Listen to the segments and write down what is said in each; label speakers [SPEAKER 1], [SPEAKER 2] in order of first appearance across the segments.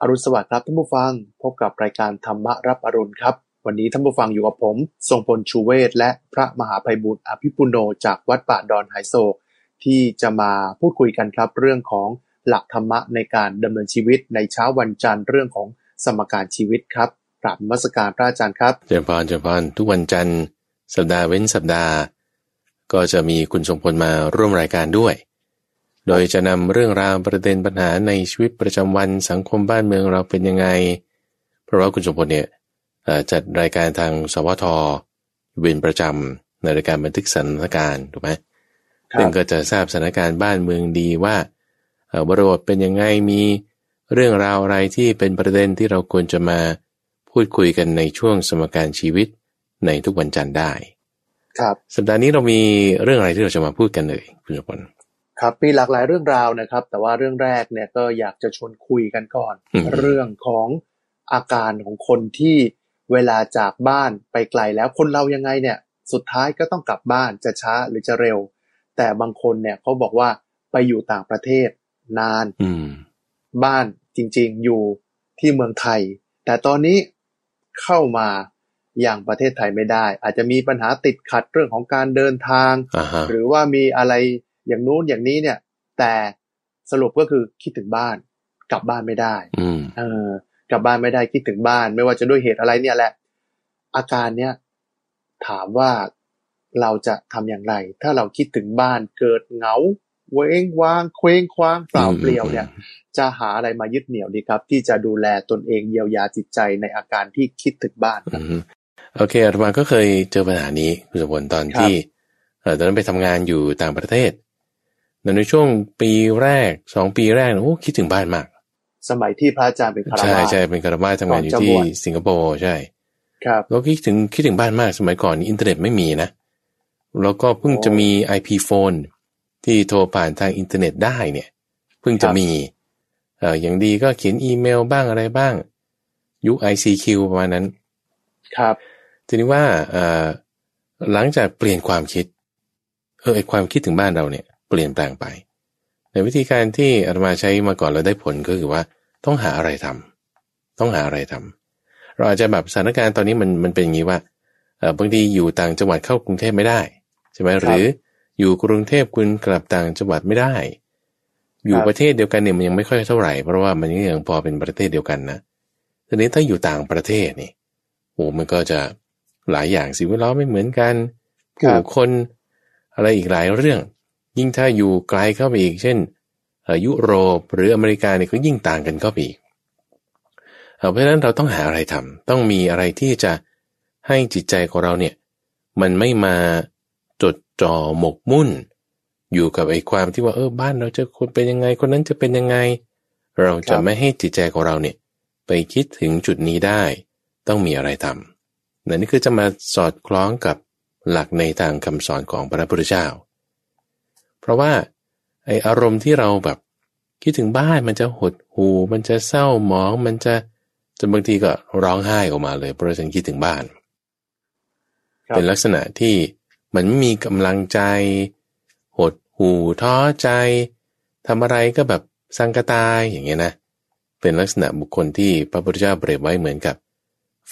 [SPEAKER 1] อรุณสวัสดิ์ครับท่านผู้ฟัง พบกับรายการธรรมรับอรุณครับ วันนี้ท่านผู้ฟังอยู่กับผม ทรงพลชูเวศและพระมหาภัยบุญอภิปุโนจากวัดป่าดอนไหโศก ที่จะมาพูดคุยกันครับเรื่องของหลักธรรมะในการดำเนินชีวิตในเช้าวันจันทร์เรื่องของสมการชีวิตครับกราบมัสการพระอาจารย์ครับ
[SPEAKER 2] เจริญพรเจริญพรทุกวันจันทร์ สัปดาห์เว้นสัปดาห์ ก็จะมีคุณทรงพลมาร่วมรายการด้วย โดยจะนำเรื่องราวประเด็นปัญหาในชีวิตประจำวันสังคมบ้านเมืองเราเป็นยังไง เพราะว่าคุณทรงพลเนี่ยเอ่อจัดรายการทางสวทเป็นประจำในรายการบันทึกสถานการณ์ถูกไหม
[SPEAKER 1] ครับ
[SPEAKER 2] ซึ่งก็จะทราบสถานการณ์บ้านเมืองดีว่าเอ่อบริบทเป็นยังไงมีเรื่องราวอะไรที่เป็นประเด็นที่เราควรจะมาพูดคุยกันในช่วงสมการชีวิตในทุกวันจันทร์ได้
[SPEAKER 1] ครับ
[SPEAKER 2] สัปดาห์นี้เรามีเรื่องอะไรที่เราจะมาพูดกันเลยคุณสมพล
[SPEAKER 1] ครับมีหลากหลายเรื่องราวนะครับ แต่ว่าเรื่องแรกเนี่ยก็อยากจะชวนคุยกันก่อน
[SPEAKER 2] อืม
[SPEAKER 1] เรื่องของอาการของคนที่เวลาจากบ้านไปไกลแล้วคนเรายังไงเนี่ยสุดท้ายก็ต้องกลับบ้านจะช้าหรือจะเร็ว แต่บางคนเนี่ยเขาบอกว่าไปอยู่ต่างประเทศนาน
[SPEAKER 2] อืม
[SPEAKER 1] บ้านจริง ๆ อยู่ที่เมืองไทย แต่ตอนนี้เข้ามาอย่างประเทศไทยไม่ได้ อาจจะมีปัญหาติดขัดเรื่องของการเดินทาง
[SPEAKER 2] อ่าฮะ
[SPEAKER 1] หรือว่ามีอะไร อย่างนู้นอย่างนี้เนี่ย แต่สรุปก็คือคิดถึงบ้าน กลับบ้านไม่ได้
[SPEAKER 2] อืม
[SPEAKER 1] เออกลับบ้านไม่ได้คิดถึงบ้าน ไม่ว่าจะด้วยเหตุอะไรเนี่ยแหละ อาการเนี้ยถามว่าเราจะทำอย่างไร ถ้าเราคิดถึงบ้านเกิดเหงา เว้งว้างเคว้งคว้างเปล่าเปลี่ยวเนี่ย จะหาอะไรมายึดเหนี่ยวดีครับ ที่จะดูแลตนเองเยียวยาจิตใจในอาการที่คิดถึงบ้านค
[SPEAKER 2] อื
[SPEAKER 1] รับ
[SPEAKER 2] โอเคอาตมาก็เคยเจอปัญหานี้คุณสมพลตอน
[SPEAKER 1] ครับ
[SPEAKER 2] ที่เอ่อตอนนั้นไปทำงานอยู่ต่างประเทศ แต่ในช่วงปีแรกสองปีแรกเนี่ยโอ้คิดถึงบ้านมาก
[SPEAKER 1] สมัยที่พระอาจารย์เป็นคาร
[SPEAKER 2] ใช่
[SPEAKER 1] วาส
[SPEAKER 2] ใช่เป็นฆราวาสทำงานอยู่
[SPEAKER 1] ก่อนจะ
[SPEAKER 2] ที่
[SPEAKER 1] บวช
[SPEAKER 2] สิงคโปร์ใช่
[SPEAKER 1] ครับ
[SPEAKER 2] แล้วคิดถึงคิดถึงบ้านมากสมัยก่อนอินเทอร์เน็ตไม่มีนะแล้วก็เพิ่ง
[SPEAKER 1] โอ้
[SPEAKER 2] จะมี IP โฟนที่โทรผ่านทางอินเทอร์เน็ตได้เนี่ย เพิ่งจะ
[SPEAKER 1] ครับ
[SPEAKER 2] มีเอ่ออย่างดีก็เขียนอีเมลบ้างอะไรบ้าง ยุค ICQ ประมาณนั้น
[SPEAKER 1] ครับ
[SPEAKER 2] ทีนี้ว่าเอ่อหลังจากเปลี่ยนความคิด เออไอความคิดถึงบ้านเราเนี่ย เปลี่ยนแปลงไป ในวิธีการที่อาตมาใช้มาก่อนแล้วได้ผลก็คือว่าต้องหาอะไรทำต้องหาอะไรทำเราอาจจะแบบสถานการณ์ตอนนี้มันมันเป็นอย่างนี้ว่าเออบางทีอยู่ต่างจังหวัดเข้ากรุงเทพไม่ได้ใช่ไหมหรืออยู่กรุงเทพคุณกลับต่างจังหวัดไม่ได้ อยู่ประเทศเดียวกันเนี่ยมันยังไม่ค่อยเท่าไหร่เพราะว่ามันยังพอเป็นประเทศเดียวกันนะทีนี้ถ้าอยู่ต่างประเทศนี่โอ้มันก็จะหลายอย่างสิ่งแวดล้อมไม่เหมือนกัน
[SPEAKER 1] ครั
[SPEAKER 2] ผู้
[SPEAKER 1] บ
[SPEAKER 2] คนอะไรอีกหลายเรื่อง ยิ่งถ้าอยู่ไกลเข้าไปอีก เช่นยุโรปหรืออเมริกาเนี่ยก็ยิ่งต่างกันเข้าไปอีกเอ่อเพราะฉะนั้นเราต้องหาอะไรทำต้องมีอะไรที่จะให้จิตใจของเราเนี่ยมันไม่มาจดจ่อหมกมุ่น อยู่กับไอ้ความที่ว่าเออบ้านเราจะคนเป็นยังไงคนนั้นจะเป็นยังไง เราจะไม่ให้จิตใจของเราเนี่ยไปคิดถึงจุดนี้ได้ ต้องมีอะไรทำนั่นนี่คือจะมาสอดคล้องกับหลักในทางคำสอนของพระพุทธเจ้า ราะว่าไออารมณ์ที่เราแบบคิดถึงบ้านมันจะหดหูมันจะเศร้าหมองมันจะจนบางทีก็ร้องไห้ออกมาเลยเพราะฉันคิดถึงบ้าน
[SPEAKER 1] ครับ
[SPEAKER 2] เป็นลักษณะที่มันไม่มีกำลังใจ หดหูท้อใจทำอะไรก็แบบสังกตายอย่างเงี้ยนะ เป็นลักษณะบุคคลที่พระพุทธเจ้าเปรียบไว้เหมือนกับ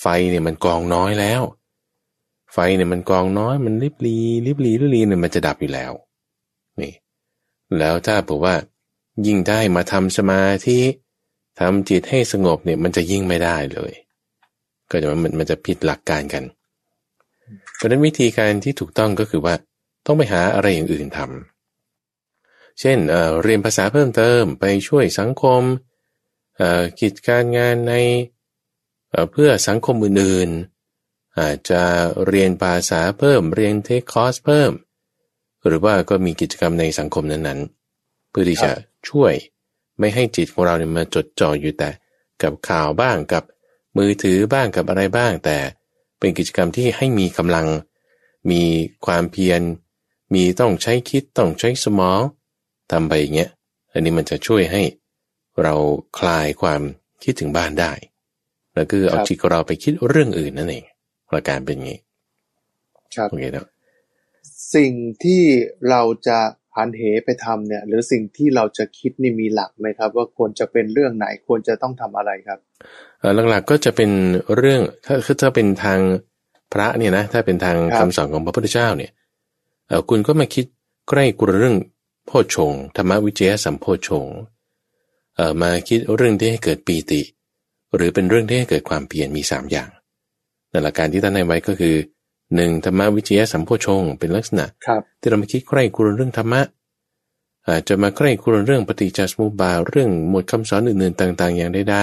[SPEAKER 2] ไฟเนี่ยมันกองน้อยแล้ว ไฟเนี่ยมันกองน้อยมันริบลีริบลีริบลีเนี่ยมันจะดับอยู่แล้ว นี่แล้วถ้าบอกว่า ยิ่งได้มาทำสมาธิทำจิตให้สงบเนี่ยมันจะยิ่งไม่ได้เลย ก็จะมันมันจะผิดหลักการกัน เพราะฉะนั้นวิธีการที่ถูกต้องก็คือว่าต้องไปหาอะไรอย่างอื่นทำเช่นเเรียนภาษาเพิ่มเติมไปช่วยสังคมกิจการงานในเเพื่อสังคมอื่นๆอาจจะเรียนภาษาเพิ่มเรียนเทคคอร์สเพิ่ม หรือว่าก็มีกิจกรรมในสังคมนั้นๆ เพื่อที่จะช่วยไม่ให้จิตของเราเนี่ยมาจดจ่ออยู่แต่กับข่าวบ้างกับมือถือบ้างกับอะไรบ้าง แต่เป็นกิจกรรมที่ให้มีกำลัง มีความเพียร มีต้องใช้คิดต้องใช้สมองทำไปอย่างเงี้ยอันนี้มันจะช่วยให้เราคลายความคิดถึงบ้านได้ แล้วคือเอา
[SPEAKER 1] ครับ
[SPEAKER 2] จิตของเราไปคิดเรื่องอื่นนั่นเองหลักการเป็นอย่างนี้
[SPEAKER 1] ครับ
[SPEAKER 2] โอเคแล้ว
[SPEAKER 1] สิ่งที่เราจะหันเหไปทำเนี่ย หรือสิ่งที่เราจะคิดนี่มีหลักไหมครับ ว่าควรจะเป็นเรื่องไหนควรจะต้องทำอะไรครับ
[SPEAKER 2] เอ่อหลักๆก็จะเป็นเรื่องถ้าคือถ้าเป็นทางพระเนี่ยนะถ้าเป็นทาง
[SPEAKER 1] ครั
[SPEAKER 2] คำ
[SPEAKER 1] บ
[SPEAKER 2] สอนของพระพุทธเจ้าเนี่ยเออคุณก็มาคิดใกล้กุเรื่องโพชฌงค์ธรรมวิจยสัมโพชฌงค์เอ่อมาคิดเรื่องที่ให้เกิดปีติ หรือเป็นเรื่องที่ให้เกิดความเปลี่ยนมีสามอย่างแต่หลักการที่ท่านให้ไว้ก็คือ หนึ่งธรรมวิจยสัมโพชฌงค์เป็นลักษณะ
[SPEAKER 1] ครับ
[SPEAKER 2] ที่เรามาคิดใกล้ครวญเรื่องธรรมะอาจจะมาใกล้ครวญเรื่องปฏิจจสมุปบาทเรื่องหมวดคำสอนอื่นๆต่าง ๆ อย่างใด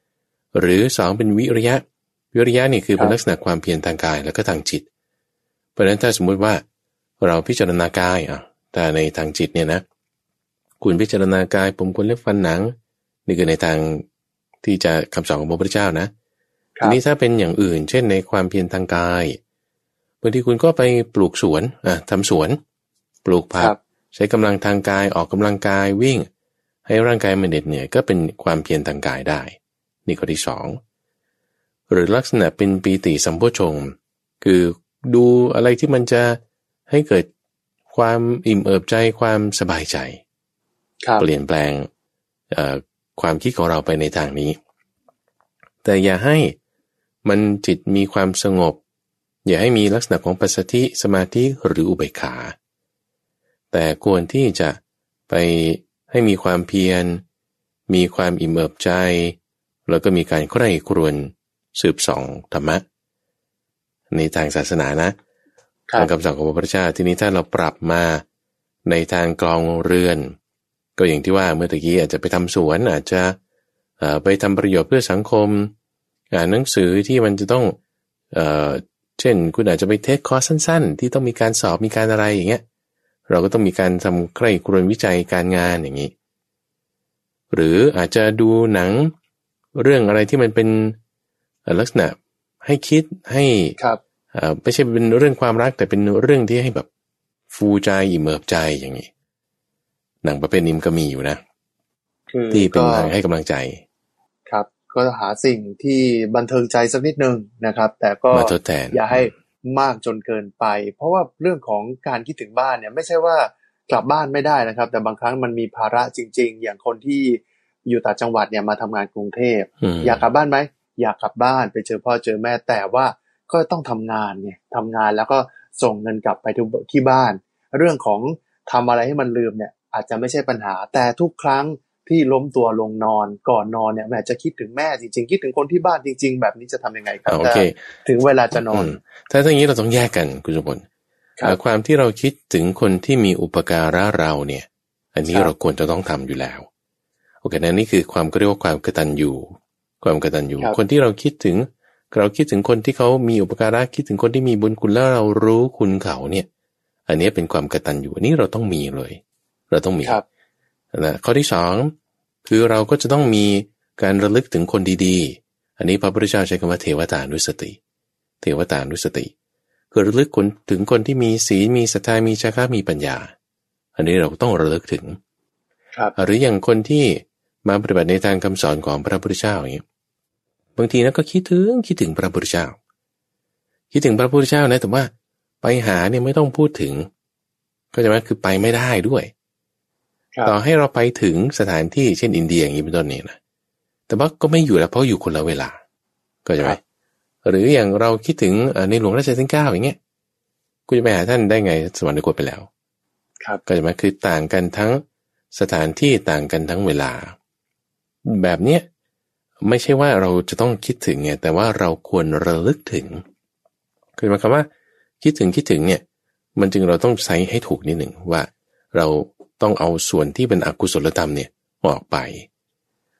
[SPEAKER 2] ๆหรือสองเป็นวิริยะ วิริยะนี่คือ
[SPEAKER 1] ครับ
[SPEAKER 2] เป็นลักษณะความเพียรทางกายแล้วก็ทางจิต เพราะฉะนั้นถ้าสมมุติว่าเราพิจารณากายอะแต่ในทางจิตเนี่ยนะ คุณพิจารณากายผมควรเล็บฟันหนัง นี่คือในทางที่จะคำสอนของพระพุทธเจ้านะ
[SPEAKER 1] ครั
[SPEAKER 2] ที
[SPEAKER 1] บ
[SPEAKER 2] นี้ถ้าเป็นอย่างอื่น เช่นในความเพียรทางกาย บางทีคุณก็ไปปลูกสวนอะทำสวน ปลูกผั
[SPEAKER 1] ค
[SPEAKER 2] ก
[SPEAKER 1] รับ
[SPEAKER 2] ใช้กำลังทางกายออกกำลังกายวิ่ง ให้ร่างกายมันเหน็ดเหนื่อยก็เป็นความเพียรทางกายได้ นี่ข้อที่สองหรือลักษณะเป็นปีติสัมโพชงค์คือดูอะไรที่มันจะให้เกิดความอิ่มเอิบใจความสบายใจ
[SPEAKER 1] ครับ
[SPEAKER 2] เปลี่ยนแปลงเอ่อความคิดของเราไปในทางนี้ แต่อย่าให้มันจิตมีความสงบ อย่าให้มีลักษณะของปัสสธิสมาธิหรืออุเบกขา แต่ควรที่จะไปให้มีความเพียร มีความอิ่มเอิบใจ แล้วก็มีการใคร่ครวญสืบส่องธรรมะ ในทางศาสนานะ
[SPEAKER 1] ครั
[SPEAKER 2] ทา
[SPEAKER 1] บ
[SPEAKER 2] งคำสั่งของพระพุทธเจ้าทีนี้ถ้าเราปรับมาในทางกลองเรือน ก็อย่างที่ว่าเมื่อตะกี้อาจจะไปทำสวนอาจจะเอ่อไปทำประโยชน์เพื่อสังคม อ่านหนังสือที่มันจะต้อง เอ่อเช่น คุณอาจจะไปเทคคอร์สสั้นๆ ที่ต้องมีการสอบมีการอะไรอย่างเงี้ย เราก็ต้องมีการทำใกล้ครวนวิจัยการงานอย่างนี้ หรืออาจจะดูหนังเรื่องอะไรที่มันเป็นเอ่อลักษณะให้คิดให้
[SPEAKER 1] ครับ
[SPEAKER 2] เอ่อไม่ใช่เป็นเรื่องความรักแต่เป็นเรื่องที่ให้แบบฟูใจอิ่มเอิบใจอย่างนี้ หนังประเภทนี้มันก็มีอยู่นะ
[SPEAKER 1] คือ
[SPEAKER 2] ที่เป็น
[SPEAKER 1] ก็
[SPEAKER 2] ทางให้กำลังใจ
[SPEAKER 1] ครับ ก็หาสิ่งที่บันเทิงใจสักนิดนึงนะครับ แต่ก็
[SPEAKER 2] มาทดแทน
[SPEAKER 1] อย่าให้มากจนเกินไป เพราะว่าเรื่องของการคิดถึงบ้านเนี่ยไม่ใช่ว่ากลับบ้านไม่ได้นะครับ แต่บางครั้งมันมีภาระจริง ๆ อย่างคนที่อยู่ต่างจังหวัดเนี่ยมาทำงานกรุงเทพ
[SPEAKER 2] อืม
[SPEAKER 1] อยากกลับบ้านไหมอยากกลับบ้านไปเจอพ่อเจอแม่แต่ว่าก็ต้องทำงานเนี่ยทำงานแล้วก็ส่งเงินกลับไปที่ที่บ้าน เรื่องของทำอะไรให้มันลืมเนี่ยอาจจะไม่ใช่ปัญหา แต่ทุกครั้ง ที่ล้มตัวลงนอนก่อนนอนเนี่ยแม่จะคิดถึงแม่จริงๆ คิดถึงคนที่บ้านจริง ๆ แบบนี้จะทำยังไงครับ
[SPEAKER 2] อ่าโอเค
[SPEAKER 1] ถ้าถึงเวลาจะนอน
[SPEAKER 2] มถ้าอย่างนี้เราต้องแยกกันคุณสมพล
[SPEAKER 1] ครับ
[SPEAKER 2] เอ่อความที่เราคิดถึงคนที่มีอุปการะเราเนี่ย อันนี้
[SPEAKER 1] ครับ
[SPEAKER 2] เราควรจะต้องทำอยู่แล้ว โอเคนะนี่คือความก็เรียกว่าความกตัญญูความกตัญญู
[SPEAKER 1] ครับ
[SPEAKER 2] คนที่เราคิดถึง เราคิดถึงคนที่เขามีอุปการะคิดถึงคนที่มีบุญคุณแล้วเรารู้คุณเขาเนี่ย อันนี้เป็นความกตัญญูอันนี้เราต้องมีเลย เราต้องมี
[SPEAKER 1] ครับ
[SPEAKER 2] นะข้อที่สอง คือเราก็จะต้องมีการระลึกถึงคนดีๆ อันนี้พระพุทธเจ้าใช้คำว่าเทวตานุสติ เทวตานุสติ คือระลึกคนถึงคนที่มีศีลมีศรัทธามีจาระมีปัญญา อันนี้เราต้องระลึกถึง
[SPEAKER 1] ครับ
[SPEAKER 2] หรืออย่างคนที่มาปฏิบัติในทางคำสอนของพระพุทธเจ้าอย่างนี้บางทีนะก็คิดถึงคิดถึงพระพุทธเจ้า คิดถึงพระพุทธเจ้านะแต่ว่าไปหาเนี่ยไม่ต้องพูดถึง ก็จะไหมคือไปไม่ได้ด้วย
[SPEAKER 1] ครับ
[SPEAKER 2] ต่อให้เราไปถึงสถานที่เช่นอินเดียอย่างนี้เป็นต้นเนี่ยนะแต่ว่าก็ไม่อยู่แล้วเพราะอยู่คนละเวลา ก็จะไหม
[SPEAKER 1] ครับ
[SPEAKER 2] หรืออย่างเราคิดถึงเอ่อในหลวงรัชกาลที่เก้าอย่างเงี้ยกูจะไปหาท่านได้ไงสวรรคตไปแล้ว
[SPEAKER 1] ครับ
[SPEAKER 2] ก็จะมาคือต่างกันทั้งสถานที่ต่างกันทั้งเวลา แบบเนี้ยไม่ใช่ว่าเราจะต้องคิดถึงไงแต่ว่าเราควรระลึกถึง คือหมายความว่า คิดถึงคิดถึงเนี่ย มันจึงเราต้องใช้ให้ถูกนิดหนึ่งว่าเรา ต้องเอาส่วนที่เป็นอกุศลธรรมเนี่ยออกไป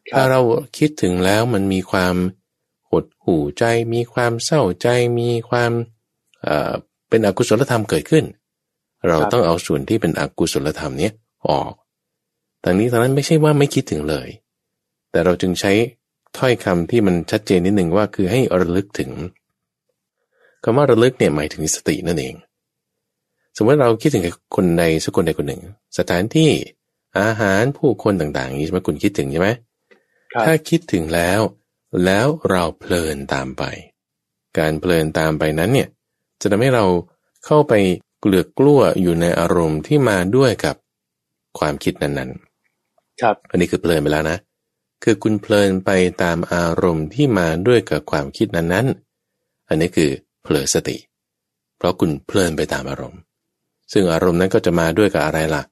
[SPEAKER 1] ครับ
[SPEAKER 2] ถ้าเราคิดถึงแล้วมันมีความหดหู่ใจ มีความเศร้าใจ มีความเอ่อเป็นอกุศลธรรมเกิดขึ้น เรา
[SPEAKER 1] ครับ
[SPEAKER 2] ต้องเอาส่วนที่เป็นอกุศลธรรมเนี้ยออกทางนี้ทางนั้นไม่ใช่ว่าไม่คิดถึงเลย แต่เราจึงใช้ถ้อยคำที่มันชัดเจนนิดหนึ่งว่าคือให้ระลึกถึงคำว่าระลึกเนี่ยหมายถึงสตินั่นเอง สมมติเราคิดถึงคนใดสักคนใดคนหนึ่ง สถานที่อาหารผู้คนต่างๆอย่างนี้ใช่ไหมคุณคิดถึงใช่ไหม
[SPEAKER 1] ครับ
[SPEAKER 2] ถ้าคิดถึงแล้ว แล้วเราเพลินตามไป การเพลินตามไปนั้นเนี่ยจะทำให้เราเข้าไปเกลือกกลั้วอยู่ในอารมณ์ที่มาด้วยกับความคิดนั้น
[SPEAKER 1] ๆ ครับ
[SPEAKER 2] อันนี้คือเพลินไปแล้วนะ คือคุณเพลินไปตามอารมณ์ที่มาด้วยกับความคิดนั้นๆ อันนี้คือเผลอสติ เพราะคุณเพลินไปตามอารมณ์ ซึ่งอารมณ์นั้นก็จะมาด้วยกับอะไรล่ะ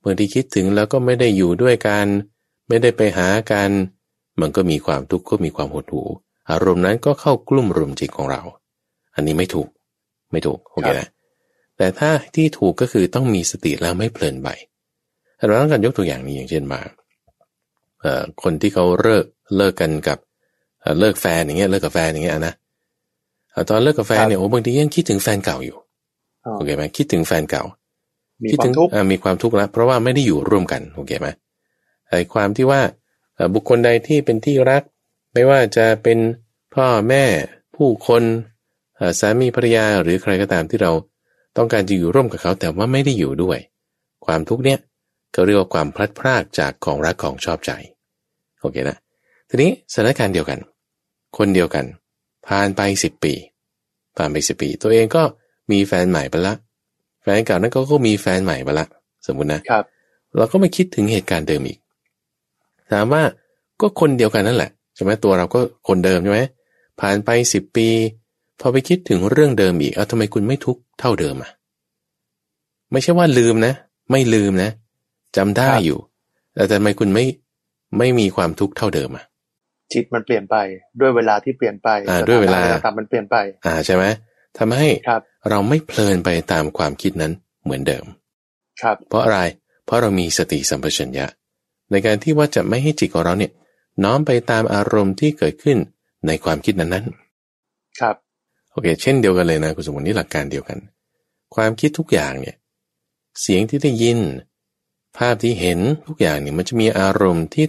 [SPEAKER 2] เมื่อที่คิดถึงแล้วก็ไม่ได้อยู่ด้วยกัน ไม่ได้ไปหากัน มันก็มีความทุกข์ก็มีความหดหู่อารมณ์นั้นก็เข้ากลุ่มรุมจิตของเรา อันนี้ไม่ถูก ไม่ถูกโอเคนะแต่ถ้าที่ถูกก็คือต้องมีสติแล้วไม่เพลินไปเราต้องการยกตัวอย่างนี้อย่างเช่นมาคนที่เขาเลิกเลิกกันกับเลิกแฟนอย่างเงี้ยเลิกกับแฟนอย่างเงี้ยนะตอนเลิกกับแฟนเนี่ยโอ้บางทียังคิดถึงแฟนเก่าอยู่ โอเคไหมคิดถึงแฟนเก่า
[SPEAKER 1] คิดถึง
[SPEAKER 2] มีความทุกข์แล้ว เพราะว่าไม่ได้อยู่ร่วมกันโอเคไหมไอ้ความที่ว่าบุคคลใดที่เป็นที่รัก ไม่ว่าจะเป็นพ่อแม่ผู้คนสามีภรรยาหรือใครก็ตามที่เราต้องการจะอยู่ร่วมกับเขาแต่ว่าไม่ได้อยู่ด้วย ความทุกข์เนี้ยก็เรียกว่าความพลัดพรากจากของรักของชอบใจโอเคนะทีนี้สถานการณ์เดียวกัน คนเดียวกัน ผ่านไปสิบปี ผ่านไปสิบปี ตัวเองก็ มีแฟนใหม่ไปละ แฟนเก่านั้นก็ก็มีแฟนใหม่ไปละ สมมุตินะครับ เราก็ไม่คิดถึงเหตุการณ์เดิมอีก ถามว่าก็คนเดียวกันนั่นแหละใช่ไหมตัวเราก็คนเดิมใช่ไหมผ่านไปสิบปี พอไปคิดถึงเรื่องเดิมอีก เอาทำไมคุณไม่ทุกข์เท่าเดิมอะ ไม่ใช่ว่าลืมนะ ไม่ลืมนะจำได้อยู่ แต่ทำไมคุณไม่ไม่มีความทุกข์เท่าเดิมอะ
[SPEAKER 1] จิตมันเปลี่ยนไปด้วยเวลาที่เปลี่ยนไป
[SPEAKER 2] อ่าด้วยเวลา
[SPEAKER 1] ตามมันเปลี่ยนไป
[SPEAKER 2] อ่าใช่ไหมทำให้ เราไม่เพลินไปตามความคิดนั้นเหมือนเดิม
[SPEAKER 1] ครับ
[SPEAKER 2] เพราะอะไร เพราะเรามีสติสัมปชัญญะ ในการที่ว่าจะไม่ให้จิตของเราเนี่ย น้อมไปตามอารมณ์ที่เกิดขึ้นในความคิดนั้น
[SPEAKER 1] ๆ ครับ
[SPEAKER 2] โอเค เช่นเดียวกันเลยนะคุณสมบัตินี่หลักการเดียวกัน ความคิดทุกอย่างเนี่ย เสียงที่ได้ยิน ภาพที่เห็นทุกอย่างเนี่ยมันจะมีอารมณ์ที่